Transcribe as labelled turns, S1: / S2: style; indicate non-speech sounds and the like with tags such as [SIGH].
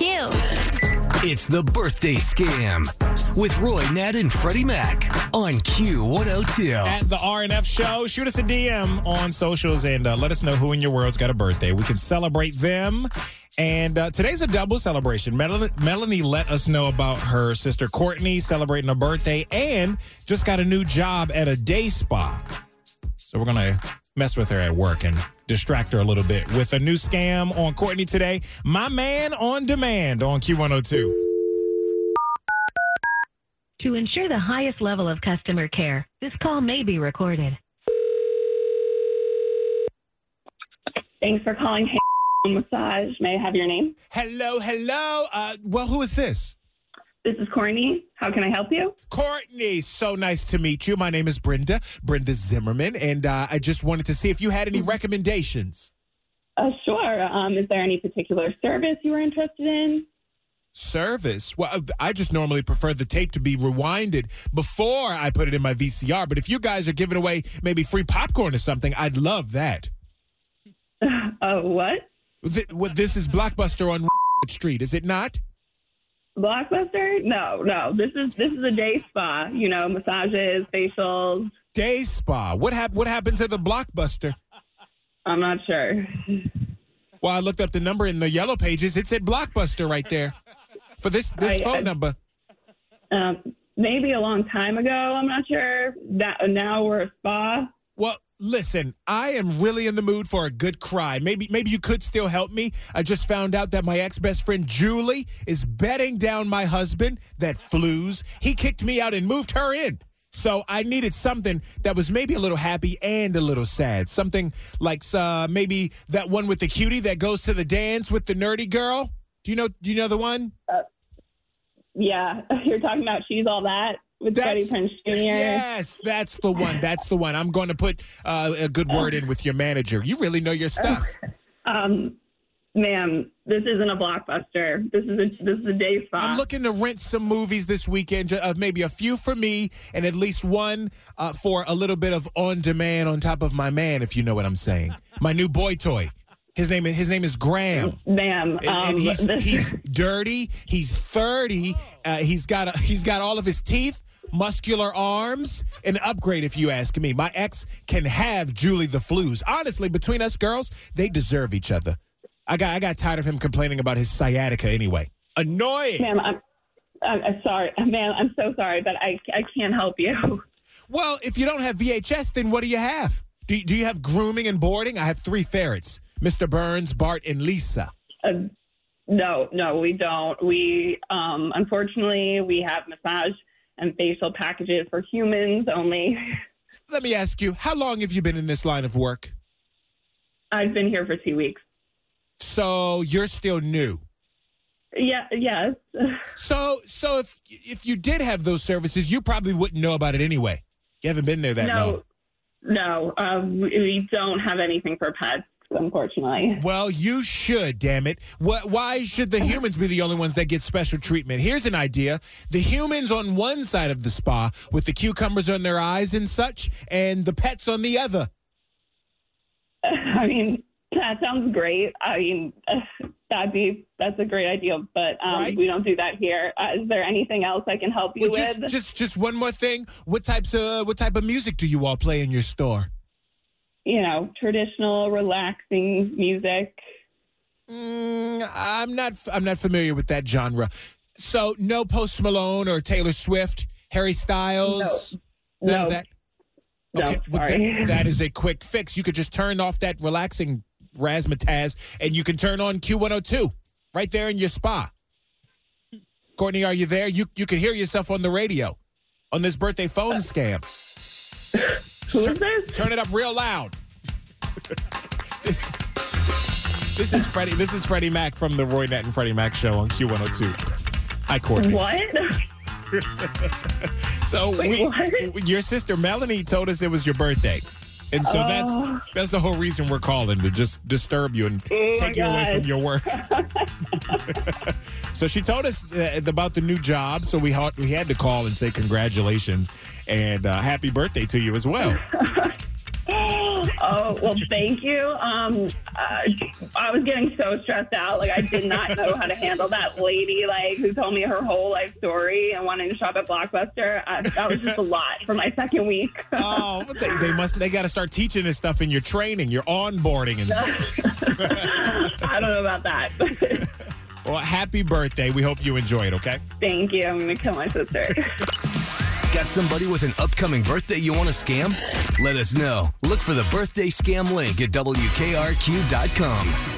S1: Q.
S2: It's the birthday scam with Roy Nat and Freddie Mac on Q102.
S3: At the RNF show, shoot us a DM on socials and uh, let us know who in your world's got a birthday. We can celebrate them. And uh, today's a double celebration. Mel- Melanie let us know about her sister Courtney celebrating her birthday and just got a new job at a day spa. So we're going to mess with her at work and distract her a little bit with a new scam on Courtney today. My man on demand on Q102.
S4: To ensure the highest level of customer care, this call may be recorded.
S5: Thanks for calling Hand Massage. May I have your name?
S3: Hello, hello. Uh, well, who is this?
S5: This is Courtney. How can I help you?
S3: Courtney, so nice to meet you. My name is Brenda, Brenda Zimmerman, and uh, I just wanted to see if you had any recommendations.
S5: Uh, sure. Um, is there any particular service you were interested in?
S3: Service? Well, I just normally prefer the tape to be rewinded before I put it in my VCR, but if you guys are giving away maybe free popcorn or something, I'd love that. [LAUGHS]
S5: Uh, what?
S3: Th- what- This is Blockbuster on [LAUGHS] Street, is it not?
S5: Blockbuster? No, no. This is this is a day spa. You know, massages, facials.
S3: Day Spa. What, hap- what happened to the Blockbuster?
S5: I'm not sure.
S3: Well, I looked up the number in the yellow pages. It said Blockbuster right there for this this
S5: I-
S3: phone
S5: I-
S3: number.
S5: Um, maybe a long time ago. I'm not sure. That now we're a spa.
S3: Well, listen, I am really in the mood for a good cry. Maybe maybe you could still help me. I just found out that my ex-best friend Julie is betting down my husband that flues. He kicked me out and moved her in. So I needed something that was maybe a little happy and a little sad. Something like uh, maybe that one with the cutie that goes to the dance with the nerdy girl. Do you know do you know the one?
S5: Yeah, [LAUGHS] you're talking about she's all that with
S3: That's-
S5: Freddie Jr.
S3: Yes, that's the one. That's the one. I'm going to put uh, a good word in with your manager. You really know your stuff. [LAUGHS]
S5: Um, ma'am, this isn't a blockbuster. This is a this is a day spa.
S3: I'm looking to rent some movies this weekend, uh, maybe a few for me and at least one uh, for a little bit of on demand on top of my man, if you know what I'm saying. My new boy toy. His name is his name is Graham.
S5: ma'am.
S3: And,
S5: Um,
S3: and he's he's dirty. He's thirty. Uh, he's got a, he's got all of his teeth, muscular arms, an upgrade if you ask me. My ex can have Julie the Flues. Honestly, between us girls, they deserve each other. I got I got tired of him complaining about his sciatica anyway. Annoying.
S5: ma'am, I'm, I'm, I'm sorry, ma'am. I'm so sorry, but I I can't help you.
S3: Well, if you don't have VHS, then what do you have? Do, do you have grooming and boarding? I have three ferrets Mr. Burns, Bart, and Lisa.
S5: Uh, no, no, we don't. We um, unfortunately we have massage and facial packages for humans only. [LAUGHS]
S3: Let me ask you, how long have you been in this line of work?
S5: I've been here for two weeks.
S3: So you're still new.
S5: Yeah, yes. [LAUGHS]
S3: So so if if you did have those services, you probably wouldn't know about it anyway. You haven't been there that long.
S5: no, no. Uh, we don't have anything for pets, unfortunately.
S3: Well, you should, damn it. Wh- Why should the humans be the only ones that get special treatment? Here's an idea. The humans on one side of the spa with the cucumbers on their eyes and such, and the pets on the other. [LAUGHS]
S5: I mean, that sounds great. I mean, [LAUGHS] that'd be that's a great idea, but um,
S3: Right.
S5: we don't do that here. Uh, is there anything else I can help you
S3: Well, just,
S5: with?
S3: just just one more thing. What types of what type of music do you all play in your store?
S5: You know, traditional, relaxing music.
S3: Mm, I'm not I'm not familiar with that genre. So no Post Malone or Taylor Swift, Harry Styles, none
S5: No,
S3: of that.
S5: no,
S3: well,
S5: sorry.
S3: that- [LAUGHS] that is a quick fix. You could just turn off that relaxing razzmatazz, and you can turn on Q102 right there in your spa. Courtney, are you there? You you can hear yourself on the radio on this birthday phone scam. [LAUGHS]
S5: Who is this?
S3: Turn it up real loud. this is Freddie. This is Freddie Mac from the Roy Nat and Freddie Mac show on Q102. Hi, Courtney.
S5: What? [LAUGHS]
S3: So
S5: Wait,
S3: we,
S5: what?
S3: your sister Melanie told us it was your birthday. And so
S5: Oh.
S3: that's that's the whole reason we're calling to just disturb you and
S5: Oh,
S3: take you away from your work. [LAUGHS] so she told us uh, about the new job, so we had, we had to call and say congratulations and uh, happy birthday to you as well. [LAUGHS]
S5: Oh, well, thank you. Um, uh, I was getting so stressed out. Like, I did not know how to handle that lady, like, who told me her whole life story and wanting to shop at Blockbuster. I, that was just a lot for my second week.
S3: Oh, but they, they must. They got to start teaching this stuff in your training, your onboarding, and [LAUGHS]
S5: I don't know about that. [LAUGHS]
S3: well, happy birthday. We hope you enjoy it. Okay.
S5: thank you. I'm going to kill my sister.
S2: Got somebody with an upcoming birthday you want to scam? Let us know. Look for the birthday scam link at WKRQ.com.